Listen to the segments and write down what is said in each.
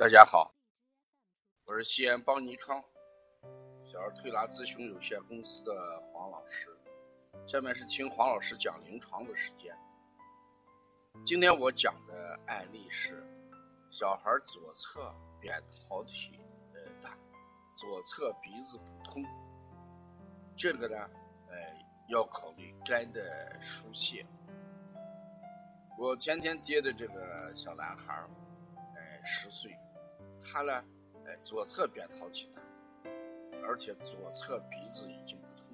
大家好，我是西安邦尼康小儿推拿咨询有限公司的黄老师。下面是听黄老师讲临床的时间。今天我讲的案例是小孩左侧扁桃体呃大，左侧鼻子不通，这个呢呃要考虑肝的疏泄。我前天接的这个小男孩，呃十岁，他呢哎左侧扁桃体大，而且左侧鼻子已经不通，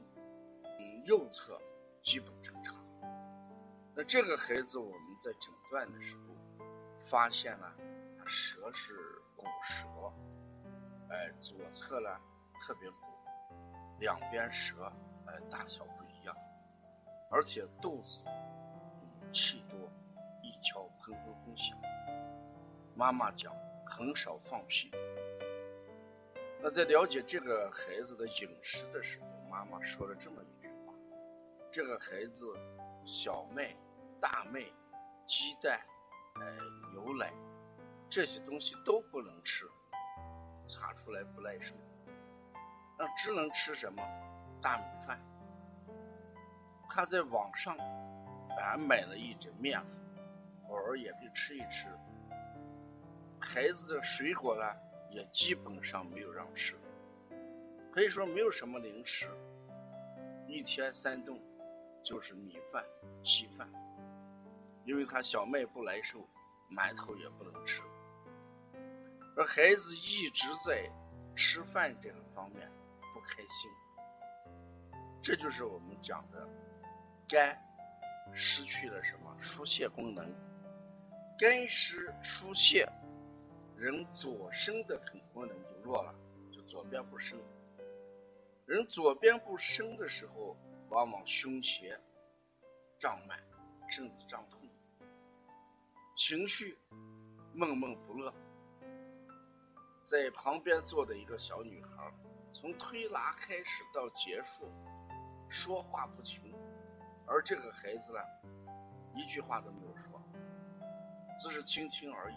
嗯右侧基本正常。那这个孩子我们在诊断的时候发现了，他舌是鼓舌，哎，左侧呢特别鼓，两边舌哎大小不一样，而且肚子嗯气多，一敲砰砰砰响。妈妈讲很少放屁。那在了解这个孩子的饮食的时候，妈妈说了这么一句话：这个孩子小麦。大麦、鸡蛋、呃牛奶这些东西都不能吃，查出来不耐受。那只能吃什么？大米饭。他在网上俺买了一点面粉，偶尔也会吃一吃。孩子的水果呢，也基本上没有让吃，可以说没有什么零食，一天三顿就是米饭、稀饭。因为他小麦不来受，馒头也不能吃，而孩子一直在吃饭这个方面不开心，这就是我们讲的肝失去了什么疏泄功能，肝失疏泄，人左升的功能就弱了，就左边不升，人左边不升的时候，往往胸胁胀满，甚至胀痛。情绪闷闷不乐，在旁边坐的一个小女孩，从推拿开始到结束，说话不停，而这个孩子呢，一句话都没有说，只是听听而已。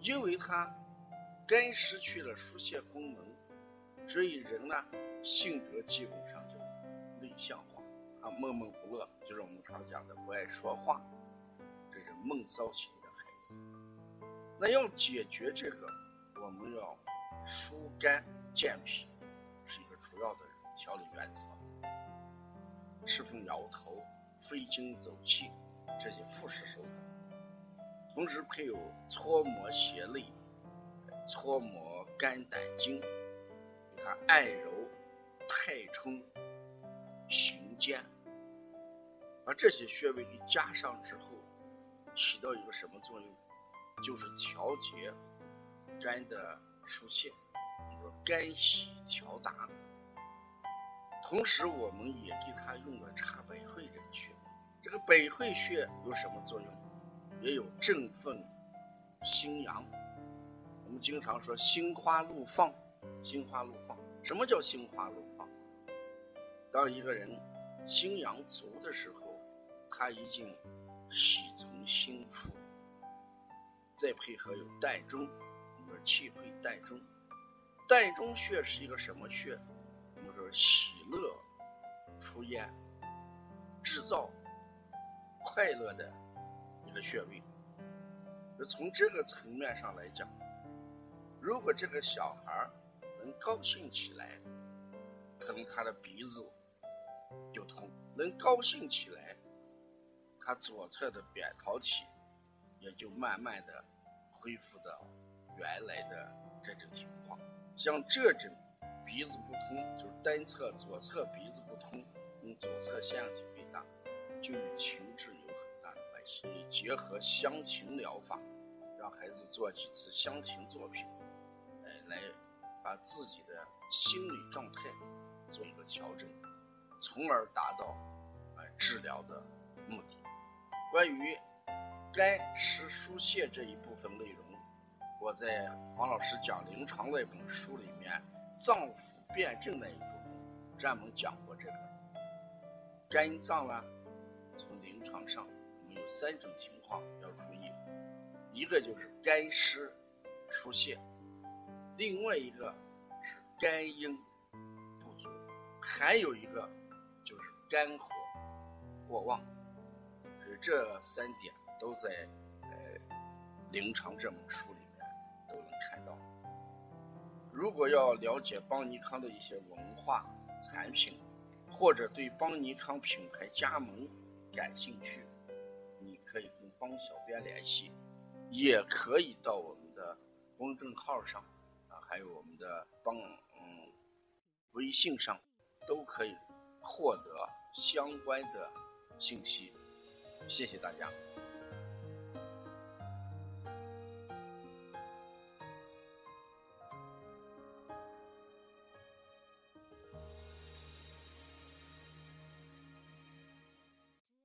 因为他肝失去了疏泄功能，所以人呢，性格基本上就内向化，啊，闷闷不乐，就是我们常讲的不爱说话。这是闷骚型的孩子，那要解决这个，我们要疏肝健脾，是一个主要的调理原则。吃风摇头、飞经走气这些复式手法，同时配有搓摩胁肋、搓摩肝胆经，给他按揉太冲、行间，把这些穴位给加上之后。起到一个什么作用？就是调节肝的疏泄，说肝喜调达。同时，我们也给他用了插百会这个穴。这个百会穴有什么作用？也有振奋心阳。我们经常说心花怒放，心花怒放。什么叫心花怒放？当一个人心阳足的时候，他已经。喜从心出，再配合有膻中，我们说气会膻中，膻中穴是一个什么穴？我们说喜乐出焉，制造快乐的一个穴位。那从这个层面上来讲，如果这个小孩能高兴起来，可能他的鼻子就通；能高兴起来。他左侧的扁桃体也就慢慢的恢复到原来的这种情况。像这种鼻子不通，就是单侧左侧鼻子不通，跟左侧腺样体肥大，就有情志结合香庭疗法，让孩子做几次香庭作品，哎，来把自己的心理状态做一个调整，从而达到哎治疗的目的。关于肝湿疏泄这一部分内容，我在黄老师讲临床那本书里面脏腑辩证那一部分专门讲过这个。肝脏呢，从临床上有三种情况要注意，一个就是肝湿出现，另外一个是肝阴不足，还有一个就是肝火过旺，这三点都在呃《临床》这本书里面都能看到。如果要了解邦尼康的一些文化产品，或者对邦尼康品牌加盟感兴趣，可以跟帮小编联系，也可以到我们的公众号上啊，还有我们的帮嗯微信上，都可以获得相关的信息。谢谢大家。